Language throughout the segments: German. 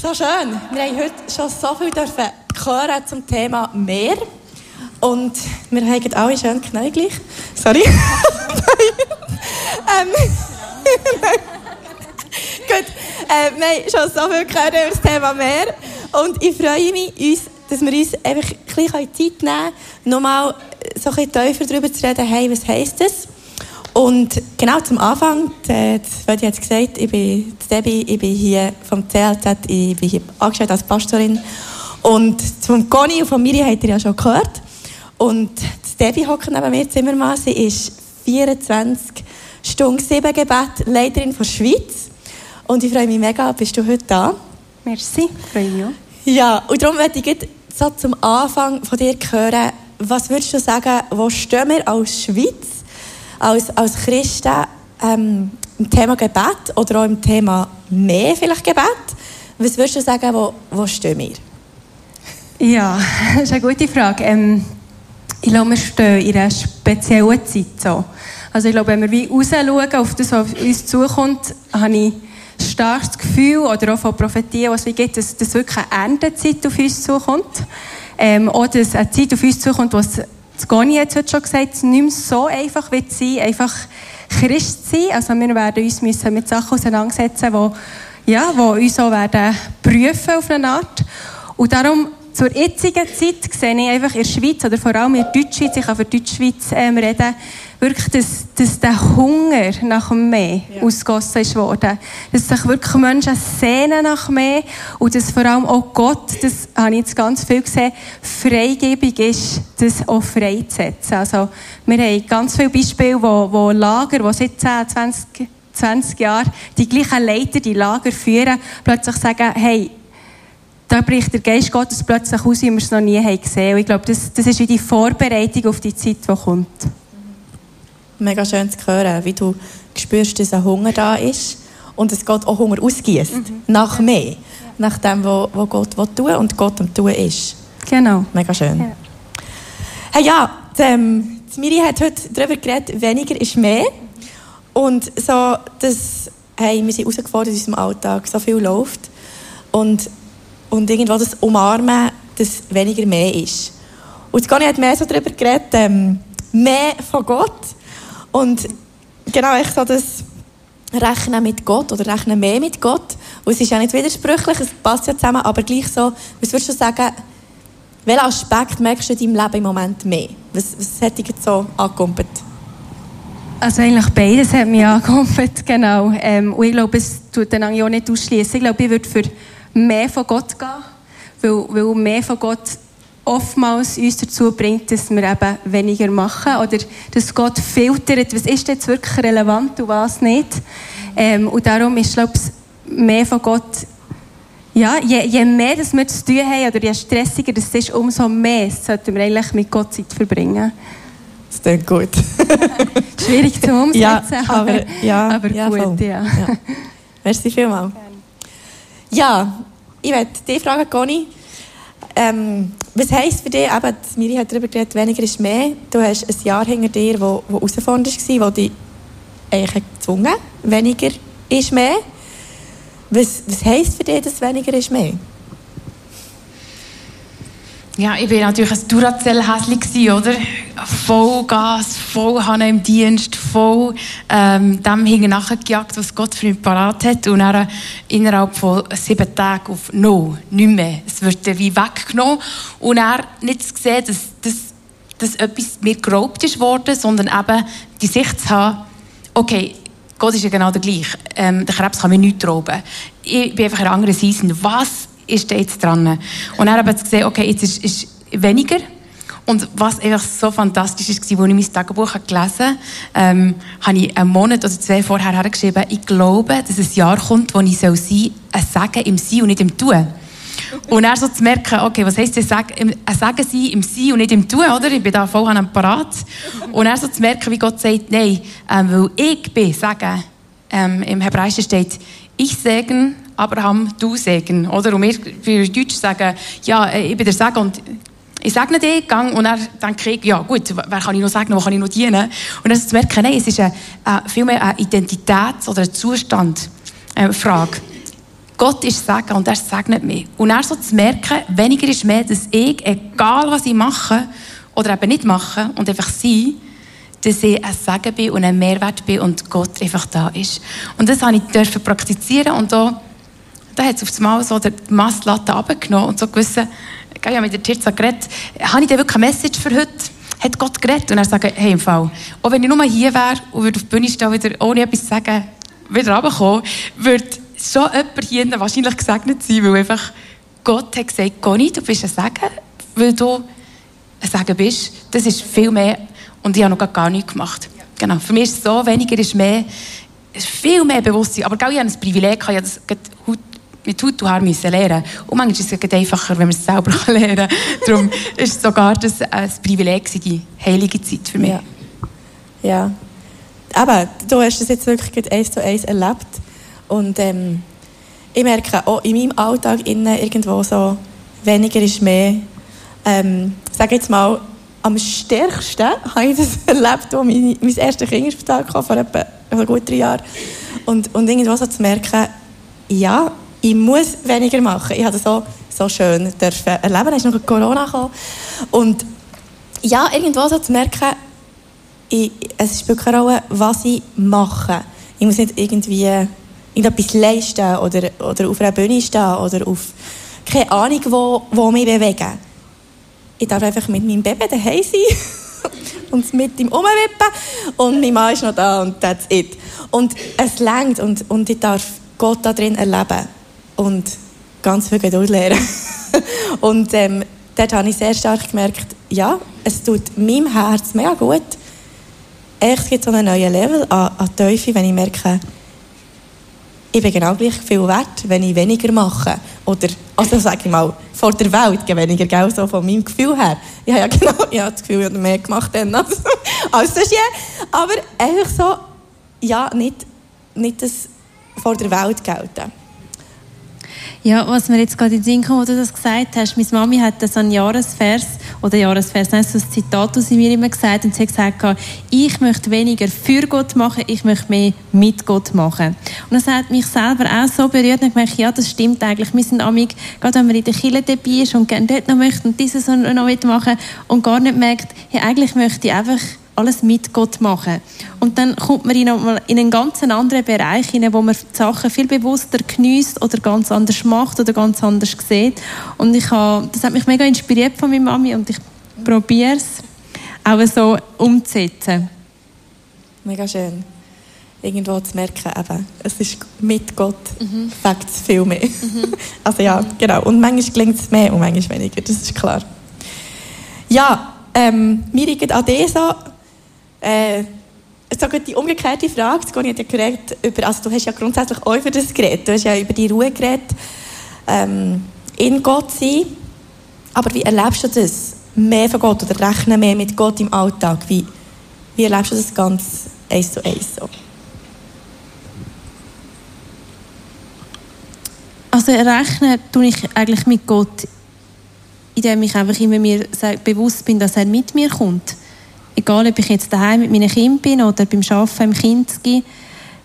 So schön. Wir haben heute schon so viel dürfen hören zum Thema Meer. Und wir haben alle schön knäuglich. Sorry. ähm, Gut, äh, wir haben schon so viel gehört über das Thema Meer. Und ich freue mich, uns, dass wir uns einfach ein bisschen Zeit nehmen können, nochmal so ein bisschen tiefer darüber zu reden, hey, was heisst das? Und genau zum Anfang, das wird jetzt gesagt, ich bin Debbie, ich bin hier vom CLZ, ich bin hier angestellt als Pastorin. Und vom Conny und von Miri habt ihr ja schon gehört. Und Debbie hockt neben mir, Zimmermann, sie ist 24 Stunden 7 Gebet, Leiterin von der Schweiz. Und ich freue mich mega, bist du heute da. Merci, freue mich auch. Ja, und darum möchte ich so zum Anfang von dir hören, was würdest du sagen, wo stehen wir als Schweiz als, als Christen ähm, im Thema Gebet oder auch im Thema mehr vielleicht Gebet. Was würdest du sagen, wo, wo stehen wir? Ja, das ist eine gute Frage. Ähm, ich glaube, wir stehen in einer speziellen Zeit. So. Also ich glaube, wenn wir wie rausschauen auf das, was auf uns zukommt, habe ich ein starkes Gefühl oder auch von Prophetien, was es gibt, dass, dass wirklich eine Erntezeit auf uns zukommt. Ähm, oder dass eine Zeit auf uns zukommt, wo das Goni hat es heute schon gesagt, es nicht mehr so einfach wird sein, einfach Christ zu sein. Also wir werden uns müssen mit Sachen auseinandersetzen, die, ja, die uns auch werden prüfen auf eine Art. Und darum, zur jetzigen Zeit sehe ich einfach in der Schweiz, oder vor allem in der Deutschschweiz, ich kann für die Deutschschweiz ähm, reden, wirklich, dass, dass der Hunger nach mehr ja. ausgossen ist worden. Dass sich wirklich Menschen sehnen nach mehr und dass vor allem auch Gott, das habe ich jetzt ganz viel gesehen, freigebig ist, das auch freizusetzen. Also, wir haben ganz viele Beispiele, wo, wo Lager, wo seit 10, 20, 20 Jahren die gleichen Leiter die Lager führen, plötzlich sagen, hey, da bricht der Geist Gottes plötzlich aus, wie wir es noch nie haben gesehen. Und ich glaube, das, das ist wie die Vorbereitung auf die Zeit, die kommt mega schön zu hören, wie du spürst, dass ein Hunger da ist und dass Gott auch Hunger ausgießt. Mhm. Nach mehr. Nach dem, was Gott will tun und Gott am Tun ist. Genau. Mega schön. Ja. Hey, ja, die, ähm, die Miri hat heute darüber geredet, weniger ist mehr. Und so, dass, hey, wir sind herausgefordert in unserem Alltag, so viel läuft. Und, und irgendwo das Umarmen, dass weniger mehr ist. Und Conny hat mehr so darüber geredet, ähm, mehr von Gott. Und genau, ich so das Rechnen mit Gott oder Rechnen mehr mit Gott. Und es ist ja nicht widersprüchlich, es passt ja zusammen, aber gleich so, was würdest du sagen, welchen Aspekt merkst du in deinem Leben im Moment mehr? Was, was hat dich jetzt so angekumpelt? Also eigentlich beides hat mich angekumpelt, genau. Ähm, und ich glaube, es tut dann auch nicht ausschließen. Ich glaube, ich würde für mehr von Gott gehen, weil, weil mehr von Gott oftmals uns dazu bringt, dass wir eben weniger machen oder dass Gott filtert, was ist jetzt wirklich relevant und was nicht. Ähm, und darum ist, glaube ich, mehr von Gott, ja, je, je mehr dass wir zu tun haben oder je stressiger das ist, umso mehr sollten wir eigentlich mit Gott Zeit verbringen. Das ist gut. Schwierig zu umsetzen, ja, aber, ja, aber ja, gut, ja. ja. Merci vielmals. Ja, ich werde dich fragen, Conny, ähm, was heisst für dich, eben, Miri hat darüber geredet, weniger ist mehr. Du hast ein Jahr hinter dir, wo, wo war, wo dich eigentlich gezwungen weniger ist mehr. Was, was heisst für dich, dass weniger ist mehr? Ja, ich war natürlich ein Duracell-Häschen, oder? Voll Gas, voll Hanne im Dienst, voll ähm, dem nachgejagt, was Gott für mich parat hat. Und dann innerhalb von sieben Tagen auf «No, nicht mehr». Es wird wie weggenommen. Und er nicht zu sehen, dass, dass, dass etwas mir geraubt ist worden, sondern eben die Sicht zu haben, okay, Gott ist ja genau der gleiche. Ähm, der Krebs kann mir nichts rauben. Ich bin einfach in einer anderen Season. Was ist jetzt dran? Und dann habe ich gesehen, okay, jetzt ist, ist weniger. Und was einfach so fantastisch war, als ich mein Tagebuch gelesen habe, ähm, habe ich einen Monat oder zwei vorher hergeschrieben, ich glaube, dass ein Jahr kommt, wo ich sein ein Sagen im Sein und nicht im Tun. Und dann so zu merken, okay, was heisst das, ein Sagen sein im Sein und nicht im Tun, oder? Ich bin da voll an Parat. Und dann so zu merken, wie Gott sagt, nein, ähm, weil ich bin Sagen, ähm, im Hebräischen steht, ich Segen, Abraham, du Segen. Oder? Und wir für Deutsch sagen, ja, äh, ich bin der Segen und ich segne dich, gang, und dann denke ja gut, wer kann ich noch segnen, wo kann ich noch dienen? Und dann zu merken, nein, es ist eine, vielmehr eine Identitäts- oder eine Zustandfrage. Gott ist Segen und er segnet mich. Und dann so zu merken, weniger ist mehr, dass ich, egal was ich mache oder eben nicht mache und einfach sein, dass ich ein Segen bin und ein Mehrwert bin und Gott einfach da ist. Und das habe ich praktizieren und da, da hat es auf einmal so die Masslatte abgenommen und so gewisse, ich habe mit der Tirza geredet, habe ich denn wirklich eine Message für heute? Hat Gott geredet? Und er sagt, hey, im Fall, auch wenn ich nur hier wäre und würde auf die Bühne stehen, wieder ohne etwas zu sagen, wieder runterkommen, würde schon jemand hier wahrscheinlich gesegnet sein, weil einfach Gott hat gesagt, geh nicht, du bist ein Segen, weil du ein Segen bist. Das ist viel mehr und ich habe noch gar nichts gemacht. Genau. Für mich ist es so, weniger ist mehr, ist viel mehr Bewusstsein. Aber ich habe ein Privileg, ich habe das mit Hut und Haar müssen lernen. Und manchmal ist es einfacher, wenn man es selber lernen kann. Darum ist sogar das ein Privileg, die heilige Zeit für mich. Ja. ja. Aber du hast das jetzt wirklich eins zu eins erlebt. Und ähm, ich merke auch in meinem Alltag innen irgendwo so, weniger ist mehr. Ähm, sage jetzt mal, am stärksten habe ich das erlebt, als mein, mein erstes Kinderspital kam, vor etwa also gut drei Jahren. Und, und irgendwo so zu merken, ja, ich muss weniger machen. Ich habe das so, so schön dürfen erleben. Dann ist noch Corona gekommen. Und ja, irgendwo so zu merken, ich, es spielt keine Rolle, was ich mache. Ich muss nicht irgendwie irgendetwas leisten oder, oder auf einer Bühne stehen oder auf keine Ahnung, wo, wo mich bewegen. Ich darf einfach mit meinem Baby daheim sein und mit ihm umwippen und mein Mann ist noch da und that's it. Und es längt und, und ich darf Gott da drin erleben und ganz viel Geduld lernen. und ähm, dort habe ich sehr stark gemerkt, ja, es tut meinem Herz mega gut. Es gibt so einen neuen Level an, an Teufel, wenn ich merke, ich bin genau gleich viel wert, wenn ich weniger mache. Oder, also sage ich mal, vor der Welt weniger, gell, so von meinem Gefühl her. Ich habe ja genau, ich habe das Gefühl, ich habe mehr gemacht dann als, als sonst je. Aber einfach so, ja, nicht, nicht das vor der Welt gelten. Ja, was mir jetzt gerade in den Sinn kommt, wo du das gesagt hast, meine Mami hat so einen Jahresvers, oder Jahresvers, nein, so ein Zitat, das sie mir immer gesagt und sie hat gesagt, ich möchte weniger für Gott machen, ich möchte mehr mit Gott machen. Und das hat mich selber auch so berührt und gedacht, ja, das stimmt eigentlich. Wir sind amig, gerade wenn man in der Kirche dabei ist und gerne dort noch möchte und dieses noch mitmachen und gar nicht merkt, ja, eigentlich möchte ich einfach alles mit Gott machen. Und dann kommt man in, einen ganz anderen Bereich hinein, wo man die Sachen viel bewusster genießt oder ganz anders macht oder ganz anders sieht. Und ich habe, das hat mich mega inspiriert von meiner Mami und ich probiere es auch so umzusetzen. Mega schön. Irgendwo zu merken, eben, es ist mit Gott mhm. es viel mehr. Mhm. Also ja, genau. Und manchmal gelingt es mehr und manchmal weniger, das ist klar. Ja, ähm, mir liegt an dieser äh, so die umgekehrte Frage, das hat ja geredet über, also du hast ja grundsätzlich auch über das geredet, du hast ja über die Ruhe geredet, ähm, in Gott sein, aber wie erlebst du das? Mehr von Gott oder rechnen mehr mit Gott im Alltag? Wie, wie erlebst du das ganz eins zu eins so? Also rechnen tue ich eigentlich mit Gott, indem ich einfach immer mir bewusst bin, dass er mit mir kommt egal ob ich jetzt daheim mit meinen Kindern bin oder beim Arbeiten im Kinski,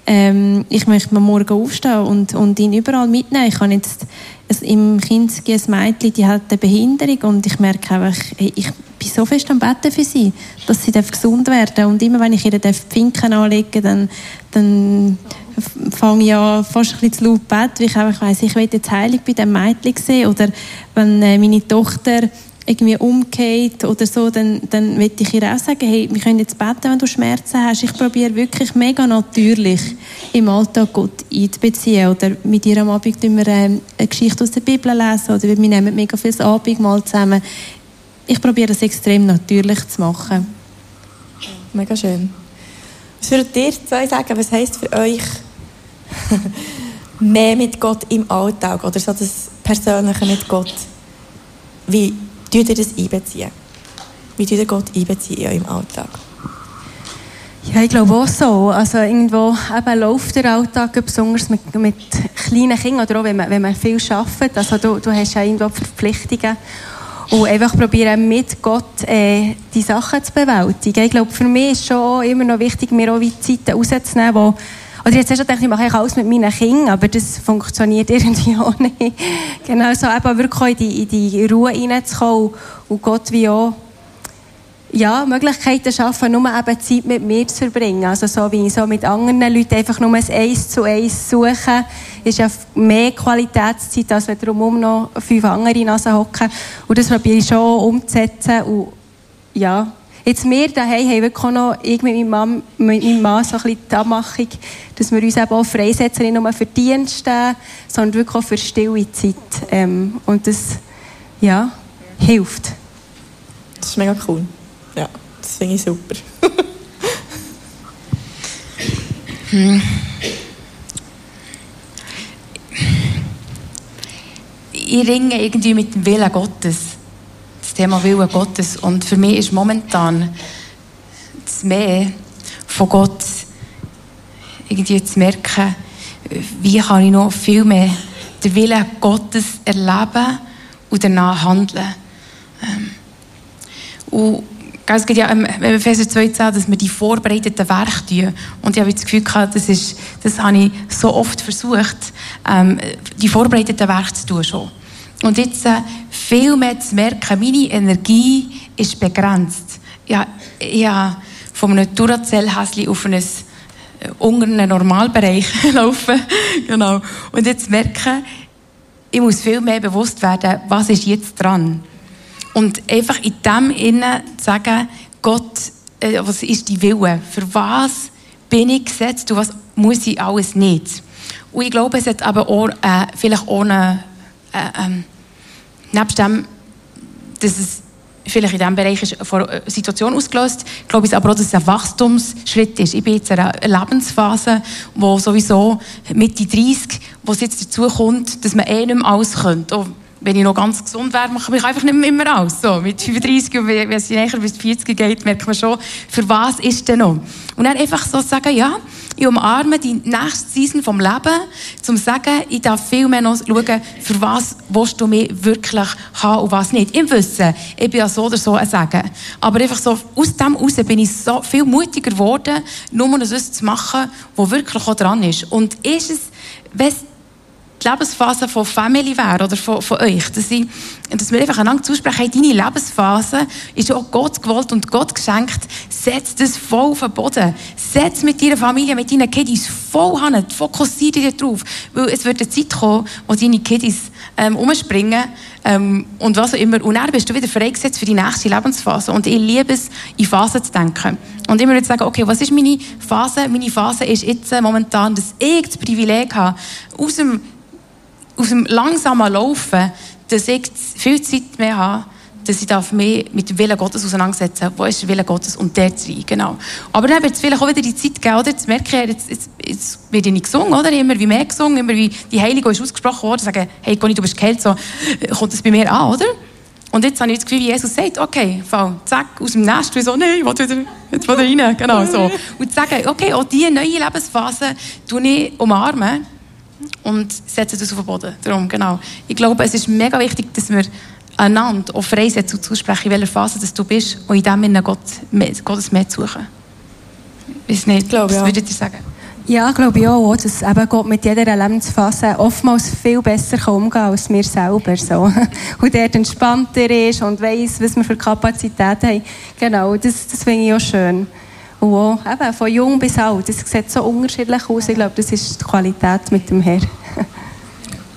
ähm, ich möchte morgen aufstehen und, und ihn überall mitnehmen. Ich habe jetzt im Kinski ein Mädchen, die hat eine Behinderung und ich merke einfach, hey, ich bin so fest am Betten für sie, dass sie gesund werden Und immer wenn ich ihr die Finken anlege, dann, dann fange ich an, fast ein bisschen zu laut Bett, weil ich einfach weiss, ich will jetzt heilig bei diesem Mädchen sehen. Oder wenn äh, meine Tochter irgendwie umgeht oder so, dann, dann möchte ich ihr auch sagen, hey, wir können jetzt beten, wenn du Schmerzen hast. Ich probiere wirklich mega natürlich im Alltag Gott einzubeziehen. Oder mit ihr am Abend wir ähm, eine Geschichte aus der Bibel lesen oder wir nehmen mega viel Abendmahl zusammen. Ich probiere es extrem natürlich zu machen. Mega schön. Was würdet ihr zwei sagen, was heisst für euch mehr mit Gott im Alltag oder so das Persönliche mit Gott? Wie wie ihr das einbeziehen? Wie ihr Gott einbeziehen in eurem Alltag? Ja, ich glaube auch so. Also irgendwo eben läuft der Alltag, besonders mit, mit kleinen Kindern oder auch wenn man, wenn man viel arbeitet. Also du, du hast ja irgendwo Verpflichtungen. Und einfach probieren, mit Gott äh, die Sachen zu bewältigen. Ich glaube, für mich ist schon immer noch wichtig, mir auch Zeiten rauszunehmen, Oder jetzt hast du gedacht, ich mache alles mit meinen Kindern, aber das funktioniert irgendwie auch nicht. Genau, so eben wirklich in die, in die Ruhe reinzukommen und Gott wie auch ja, Möglichkeiten schaffen, nur eben Zeit mit mir zu verbringen. Also so wie so mit anderen Leuten einfach nur ein Eins zu Eins suchen, ist ja mehr Qualitätszeit, als wenn drumherum noch fünf andere Nasen hocken. Und das probiere ich schon umzusetzen. Und ja, jetzt wir daheim haben wirklich auch noch, ich mit meinem Mann, mit meinem Mann so ein bisschen die Abmachung, dass wir uns eben auch freisetzen, nicht nur für Dienste, sondern wirklich auch für stille Zeit. Ähm, und das, ja, hilft. Das ist mega cool. Ja, das finde ich super. hm. Ich ringe irgendwie mit dem Willen Gottes. Thema Willen Gottes. Und für mich ist momentan das Mehr von Gott irgendwie zu merken, wie kann ich noch viel mehr den Willen Gottes erleben und danach handeln. Ähm, und es geht ja im Epheser 2 dass wir die vorbereiteten Werke tun. Und ich habe das Gefühl das, ist, das habe ich so oft versucht, ähm, die vorbereiteten Werke zu tun schon. Und jetzt äh, viel mehr zu merken, meine Energie ist begrenzt. Ja, ich habe von einem Duracell-Häschen auf einen äh, unter einen Normalbereich laufen. genau. Und jetzt merken, ich muss viel mehr bewusst werden, was ist jetzt dran. Und einfach in dem innen sagen, Gott, äh, was ist die Wille? Für was bin ich gesetzt und was muss ich alles nicht? Und ich glaube, es hat aber auch, äh, vielleicht eine, äh, nebst dem, dass es vielleicht in diesem Bereich ist von einer Situation ausgelöst, glaube ich aber auch, dass es ein Wachstumsschritt ist. Ich bin jetzt in einer Lebensphase, wo sowieso Mitte 30, wo es jetzt dazu kommt, dass man eh nicht mehr alles könnte wenn ich noch ganz gesund wäre, mache ich mich einfach nicht mehr immer aus. So, mit 35 und wenn es näher bis 40 geht, merkt man schon, für was ist denn noch? Und dann einfach so sagen, ja, ich umarme die nächste Season vom Leben, zum zu sagen, ich darf viel mehr noch schauen, für was willst du mich wirklich haben und was nicht. Im Wissen, ich bin ja so oder so ein Sagen. Aber einfach so, aus dem heraus bin ich so viel mutiger geworden, nur das zu machen, was wirklich auch dran ist. Und ist es, wenn die Lebensphase von Family wäre oder von, von euch. Dass, ich, dass wir einfach einander zusprechen, hey, deine Lebensphase ist auch Gott gewollt und Gott geschenkt. Setz das voll auf den Boden. Setz mit deiner Familie, mit deinen Kiddies voll hin. Fokussiere dich darauf. Weil es wird eine Zeit kommen, wo deine Kiddies ähm, umspringen ähm, und was auch immer. Und dann bist du wieder freigesetzt für die nächste Lebensphase. Und ich liebe es, in Phasen zu denken. Und immer wieder sagen, okay, was ist meine Phase? Meine Phase ist jetzt momentan, dass ich das Privileg habe, aus dem aus dem langsamen Laufen, dass ich viel Zeit mehr habe, dass ich mich mit dem Willen Gottes auseinandersetzen darf. Wo ist der Wille Gottes? Und der zu rein, genau. Aber dann wird es vielleicht auch wieder die Zeit geben, oder? Jetzt merke ich, jetzt, jetzt, jetzt wird ich nicht gesungen, oder? Immer wie mehr gesungen, immer wie die Heilige ist ausgesprochen worden, sagen, hey Conny, du bist geheilt, so, kommt das bei mir an, oder? Und jetzt habe ich das Gefühl, wie Jesus sagt, okay, fall, zack, aus dem Nest, wie so, nein, ich will wieder, jetzt will rein, genau, so. Und zu sagen, okay, auch diese neue Lebensphase, tue ich umarmen, und setzen das auf den Boden. Darum, genau. Ich glaube, es ist mega wichtig, dass wir einander auch freisetzen und zusprechen, in welcher Phase dass du bist und in dem Sinne Gott, Gottes mehr zu suchen. Ich weiß nicht, glaube, was ja. würdet ihr sagen? Ja, glaube ich auch, dass eben Gott mit jeder Lebensphase oftmals viel besser umgehen kann als wir selber. So. Und der entspannter ist und weiss, was wir für Kapazitäten haben. Genau, das, das finde ich auch schön. Und auch, eben, von jung bis alt, das sieht so unterschiedlich aus. Ich glaube, das ist die Qualität mit dem Herr.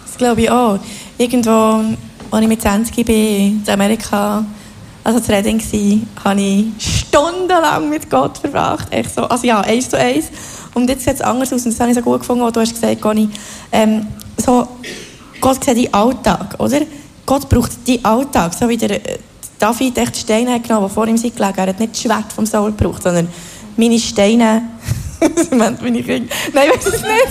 das glaube ich auch. Irgendwo, als ich mit 20 bin, in Amerika, also zu Redding war, habe ich stundenlang mit Gott verbracht. Echt so, also ja, eins zu eins. Und jetzt sieht es anders aus. Und das habe ich so gut gefunden, was du hast gesagt, Conny. Ähm, so, Gott sieht deinen Alltag, oder? Gott braucht deinen Alltag. So wie der äh, David echt Steine genommen, die vor ihm sind gelegen. Er hat nicht das Schwert vom Saul gebraucht, sondern meine Steine. Moment, meine Kinder. Nein, weiß es nicht.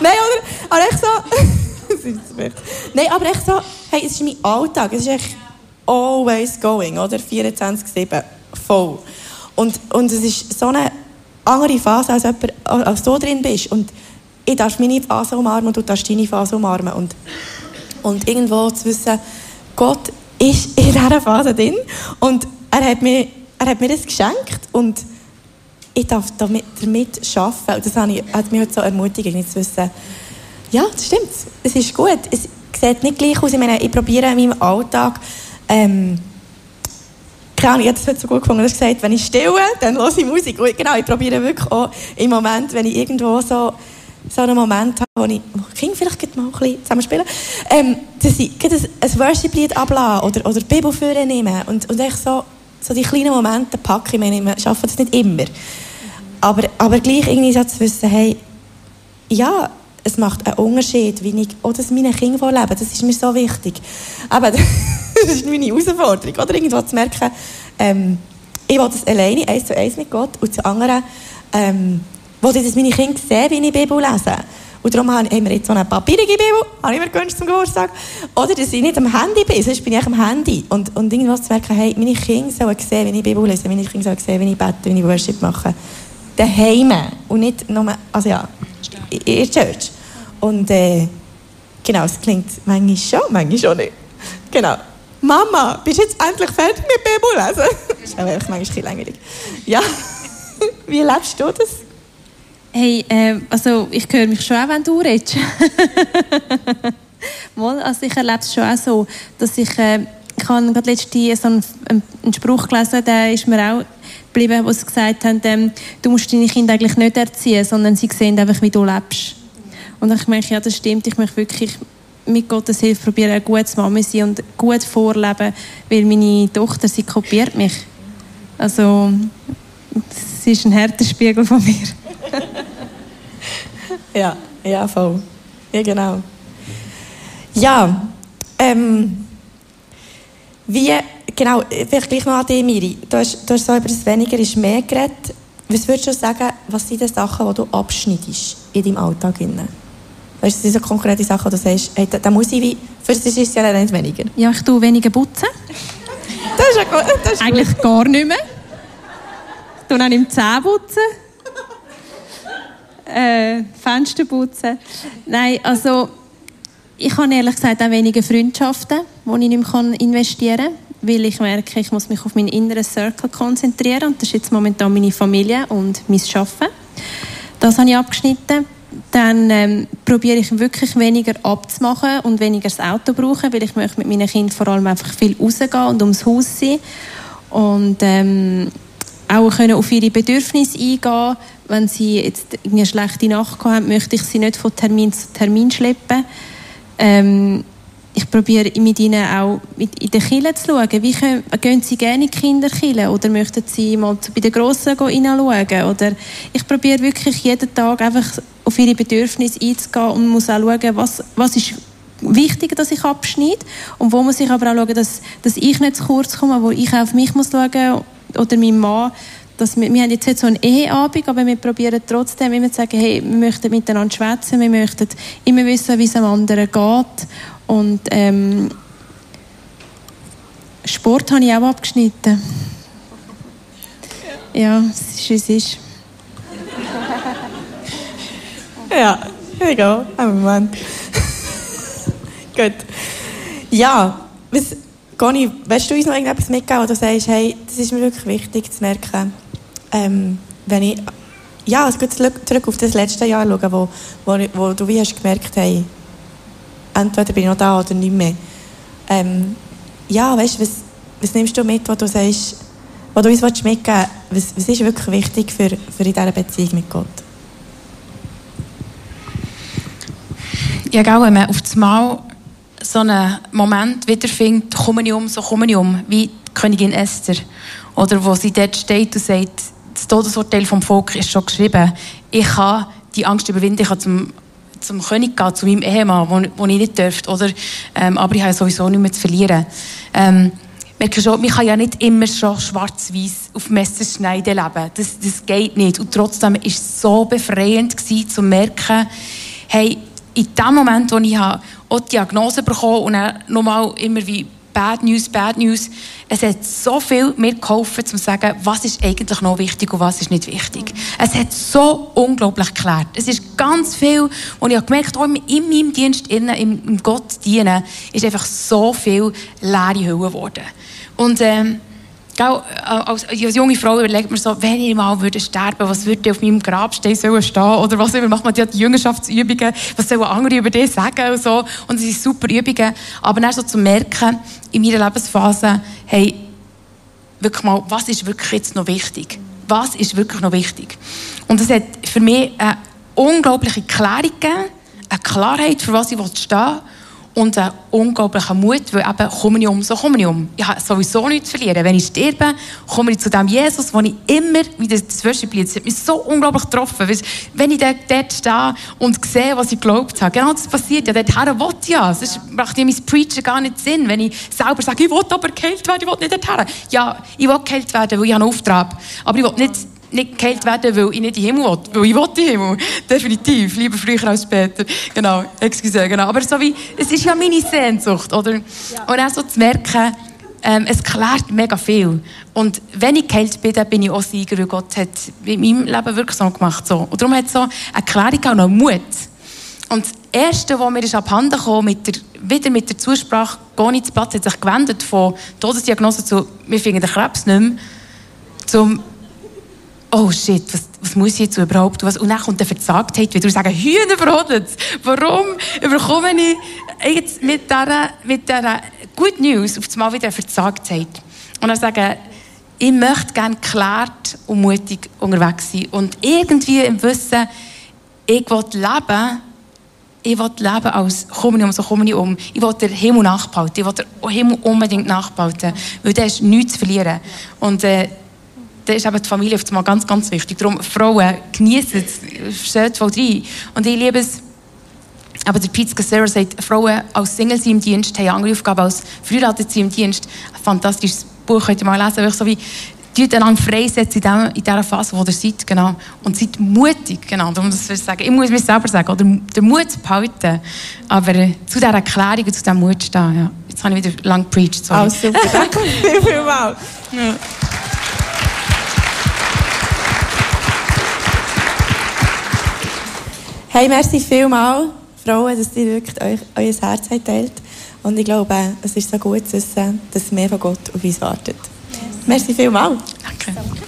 Nein, oder? Aber echt so. Nein, aber echt so, hey, es ist mein Alltag. Es ist echt always going, oder? 24-7. Voll. Und, und es ist so eine andere Phase, als, jemand, als du drin bist. Und ich darf meine Phase umarmen und du darfst deine Phase umarmen. Und, und irgendwo zu wissen, Gott ist in dieser Phase drin und er hat mir, er hat mir das geschenkt und ich darf damit, damit arbeiten. Und das hat mich heute so ermutigt, zu wissen, ja, das stimmt, es ist gut. Es sieht nicht gleich aus. Ich meine, ich probiere in meinem Alltag, ähm, keine Ahnung, ich habe das so gut gefunden, du hast gesagt, wenn ich stille, dann höre ich Musik. Und genau, ich probiere wirklich auch im Moment, wenn ich irgendwo so, so einen Moment habe, wo ich, wo Kinder vielleicht mal ein bisschen zusammen spielen, ähm, dass ich ein Worship-Lied ablasse oder, oder die Bibel vornehme und, und echt so, so die kleinen Momente packe. Ich meine, ich schaffe das nicht immer. Aber, aber gleich irgendwie so zu wissen, hey, ja, es macht einen Unterschied, wie ich auch das meine Kinder vorlebe. Das ist mir so wichtig. Aber das ist meine Herausforderung. Oder irgendwo zu merken, ähm, ich will das alleine, eins zu eins mit Gott, und zu anderen, ähm, will ich, dass meine Kinder sehen, wie ich Bibel lese. Und darum haben wir jetzt so eine papierige Bibel, habe ich mir gewünscht zum Geburtstag. Oder dass ich nicht am Handy bin, sonst bin ich am Handy. Und, und irgendwas zu merken, hey, meine Kinder sollen sehen, wie ich Bibel lese, meine Kinder sollen sehen, wie ich bete, wie ich Worship mache. Daheim. Und nicht nur, also ja, in der Church. Und äh, genau, es klingt manchmal schon, manchmal schon nicht. Genau. Mama, bist du jetzt endlich fertig mit Bibel lesen? das ist auch manchmal ein bisschen langweilig. Ja. Wie lebst du das? Hey, äh, also ich höre mich schon auch, wenn du redest. Mal, also ich erlebe es schon auch so, dass ich, äh, ich habe gerade letztens so einen, einen, Spruch gelesen, der ist mir auch geblieben, sie gesagt haben, ähm, du musst deine Kinder eigentlich nicht erziehen, sondern sie sehen einfach, wie du lebst. Und ich merke, ja, das stimmt, ich möchte wirklich mit Gottes Hilfe probieren, eine gute Mama sein und gut vorleben, weil meine Tochter, sie kopiert mich. Also, sie ist ein härter Spiegel von mir. ja, ja, voll. Ja, genau. Ja, ähm, wie, genau, vielleicht gleich noch an dich, Miri. Du hast, du hast so über das Weniger ist mehr geredet. Was würdest du sagen, was sind die Sachen, die du abschneidest in deinem Alltag? Weißt du, das sind so konkrete Sachen, wo du sagst, hey, da, da muss ich wie, für das ist es ja nicht weniger. Ja, ich tue weniger putzen. das ist ja gut. Das ist Eigentlich gut. gar nicht mehr. Ich tue auch nicht Zähne putzen. Äh, Fenster putzen. Nein, also ich habe ehrlich gesagt auch weniger Freundschaften, wo ich nicht mehr investieren kann, weil ich merke, ich muss mich auf meinen inneren Circle konzentrieren und das ist jetzt momentan meine Familie und mein Arbeiten. Das habe ich abgeschnitten. Dann ähm, probiere ich wirklich weniger abzumachen und weniger das Auto brauchen, weil ich möchte mit meinen Kindern vor allem einfach viel rausgehen und ums Haus sein und ähm, auch können auf ihre Bedürfnisse eingehen. Wenn sie jetzt eine schlechte Nacht haben, möchte ich sie nicht von Termin zu Termin schleppen. Ähm, probiere mit ihnen auch in den Kirche zu schauen. Wie können, gehen sie gerne in die Kinderkirche oder möchten sie mal bei den Grossen hineinschauen? Oder ich probiere wirklich jeden Tag einfach auf ihre Bedürfnisse einzugehen und muss auch schauen, was, was ist wichtig, dass ich abschneide und wo muss ich aber auch schauen, dass, dass ich nicht zu kurz komme, wo ich auch auf mich muss schauen oder mein Mann, dass wir, wir haben jetzt nicht so einen Eheabend, aber wir probieren trotzdem immer zu sagen, hey, wir möchten miteinander schwätzen, wir möchten immer wissen, wie es dem anderen geht und ähm, Sport habe ich auch abgeschnitten. Ja, es ist, wie es ist. ja, egal, einen Moment. Gut. Ja, was, Conny, willst du uns noch irgendetwas mitgeben, wo du sagst, hey, das ist mir wirklich wichtig zu merken, ähm, wenn ich ja, also zurück auf das letzte Jahr schauen, wo, wo, wo du wie hast gemerkt, hey, entweder bin ich noch da oder nicht mehr. Ähm, ja, weißt du, was, was nimmst du mit, wo du sagst, wo du uns mitgeben willst, was, was ist wirklich wichtig für, für in dieser Beziehung mit Gott? Ja, genau, wenn man auf das Mal so einen Moment wiederfindet, komme ich um, so komme ich um, wie die Königin Esther. Oder wo sie dort steht und sagt, das Todesurteil vom Volk ist schon geschrieben. Ich kann die Angst überwinden, ich kann zum, zum König gehen, zu meinem Ehemann, wo, wo ich nicht dürfte. Oder, ähm, aber ich habe sowieso nichts mehr zu verlieren. Ähm, merke schon, man kann ja nicht immer schon schwarz-weiß auf Messerschneiden leben. Das, das geht nicht. Und trotzdem war es so befreiend gewesen, zu merken, hey, in dem Moment, wo ich auch die Diagnose bekommen und dann nochmal immer wie Bad News, Bad News, es hat so viel mir geholfen, zu sagen, was ist eigentlich noch wichtig und was ist nicht wichtig. Es hat so unglaublich geklärt. Es ist ganz viel, und ich habe gemerkt, auch in meinem Dienst, innen, im Gott dienen, ist einfach so viel leere Hülle geworden. Und ähm, Gell, als, als junge Frau überlegt man so, wenn ich mal würde sterben was würde auf meinem Grabstein sollen stehen oder was immer, macht man die Jüngerschaftsübungen, was sollen andere über dich sagen und so. Und es sind super Übungen. Aber dann so zu merken, in meiner Lebensphase, hey, wirklich mal, was ist wirklich jetzt noch wichtig? Was ist wirklich noch wichtig? Und das hat für mich eine unglaubliche Klärung gegeben, eine Klarheit, für was ich stehen will und einen unglaublichen Mut, weil eben, komme ich um, so komme ich um. Ich habe sowieso nichts zu verlieren. Wenn ich sterbe, komme ich zu dem Jesus, wo ich immer, wie das, das Worship Lied, das hat mich so unglaublich getroffen. Wenn ich dort stehe und sehe, was ich geglaubt habe, genau das passiert ja, dort her will ja. Sonst macht ja mein Preacher gar nicht Sinn, wenn ich selber sage, ich will aber geheilt werden, ich will nicht dorthin. Ja, ich will geheilt werden, weil ich einen Auftrag habe. Aber ich will nicht nicht geheilt werden, weil ich nicht in den Himmel will. Weil ich will in den Himmel. Definitiv. Lieber früher als später. Genau. Excuse, genau. Aber so wie, es ist ja meine Sehnsucht, oder? Ja. Und auch so zu merken, ähm, es klärt mega viel. Und wenn ich geheilt bin, dann bin ich auch Sieger, weil Gott hat in meinem Leben wirklich so gemacht. So. Und darum hat es so eine Klärung auch noch Mut. Und das Erste, was mir ist abhanden kam, mit der, wieder mit der Zusprache, gar nicht Platz, hat sich gewendet von Todesdiagnose zu, wir finden den Krebs nicht mehr, zum oh shit, was, was muss ich jetzt überhaupt was? Und dann kommt der Verzagtheit wieder und sagen, Hühnerbrot, warum überkomme ich jetzt mit dieser, mit dieser Good News auf einmal wieder eine Verzagtheit? Und dann sagen, ich möchte gerne geklärt und mutig unterwegs sein. Und irgendwie im Wissen, ich will leben, ich will leben als komme ich um, so komme ich um. Ich will den Himmel nachbehalten. Ich will den Himmel unbedingt nachbehalten. Weil da ist nichts zu verlieren. Und äh, dann ist eben die Familie auf einmal ganz, ganz wichtig. Darum, Frauen, genießen es, steht voll rein. Und ich liebe es, aber der Pete Scassera sagt, Frauen als Single sind im Dienst haben andere Aufgaben als verheiratet sind im Dienst. Ein fantastisches Buch könnt ihr mal lesen, wirklich so wie tut einander freisetzen in, in dieser Phase, wo ihr seid, genau. Und seid mutig, genau. Darum das ich sagen. Ich muss mir selber sagen, oder den Mut behalten, aber äh, zu dieser Erklärung und zu diesem Mut stehen, ja. Jetzt habe ich wieder lang gepreacht, sorry. Oh, super, danke vielmals. Ja. Hey, merci vielmals, Frauen, dass ihr wirklich euch, euer Herz teilt. Und ich glaube, es ist so gut zu wissen, dass mehr von Gott auf uns wartet. Yes. Merci vielmals. Danke. Danke.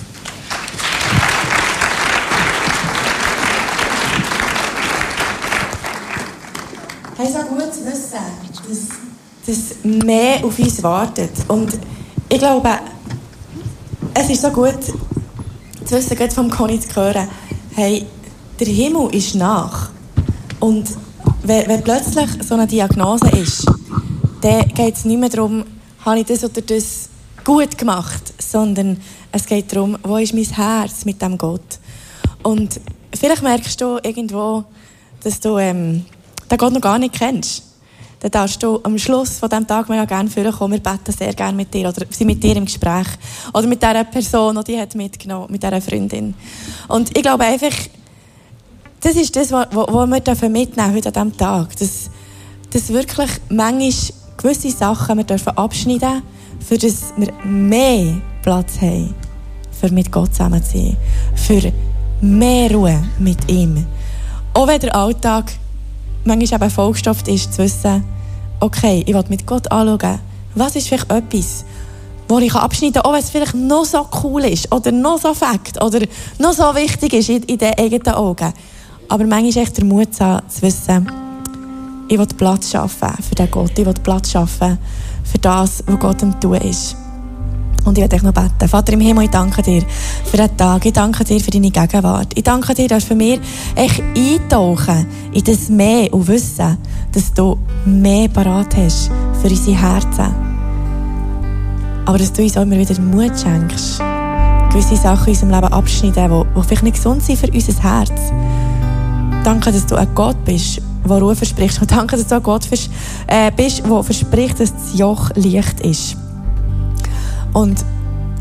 Hey, so gut zu wissen, dass, dass mehr auf uns wartet. Und ich glaube, es ist so gut zu wissen, gerade vom Conny zu hören, hey, der Himmel ist nach. Und wenn, wenn plötzlich so eine Diagnose ist, dann geht es nicht mehr darum, habe ich das oder das gut gemacht, sondern es geht darum, wo ist mein Herz mit dem Gott. Und vielleicht merkst du irgendwo, dass du ähm, den Gott noch gar nicht kennst. Dann darfst du am Schluss von diesem Tag mega gerne vorkommen. Wir beten sehr gerne mit dir oder sind mit dir im Gespräch. Oder mit dieser Person, die hat mitgenommen, mit dieser Freundin. Und ich glaube einfach, das ist das, was, wir mitnehmen heute an diesem Tag. Dass, dass wirklich manchmal gewisse Sachen wir dürfen abschneiden für dass wir mehr Platz haben, für mit Gott zusammen zu sein. Für mehr Ruhe mit ihm. Auch wenn der Alltag manchmal eben vollgestopft ist, zu wissen, okay, ich will mit Gott anschauen, was ist vielleicht etwas, wo ich abschneiden kann, auch wenn es vielleicht noch so cool ist, oder noch so fakt, oder noch so wichtig ist in, in den eigenen Augen. Aber manchmal ist echt der Mut zu wissen, ich will Platz schaffen für den Gott. Ich will Platz schaffen für das, was Gott am Tun ist. Und ich werde euch noch beten. Vater im Himmel, ich danke dir für den Tag. Ich danke dir für deine Gegenwart. Ich danke dir, dass für mir echt eintauchen in das Mehr und wissen, dass du mehr parat hast für unsere Herzen. Aber dass du uns auch immer wieder Mut schenkst, gewisse Sachen in unserem Leben abschneiden, die vielleicht nicht gesund sind für unser Herz. Danke, dass du ein Gott bist, der Ruhe verspricht. Und danke, dass du ein Gott äh, bist, der verspricht, dass das Joch leicht ist. Und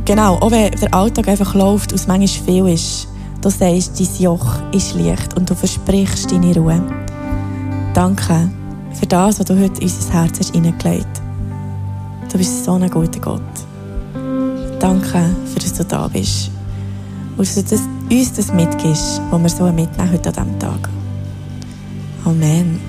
genau, auch wenn der Alltag einfach läuft und es manchmal viel ist, du sagst, dein Joch ist leicht und du versprichst deine Ruhe. Danke für das, was du heute in unser Herz hast hineingelegt Du bist so ein guter Gott. Danke, dass du da bist. Dass du das uns das mitgibst, was wir so mitnehmen heute an diesem Tag. Amen.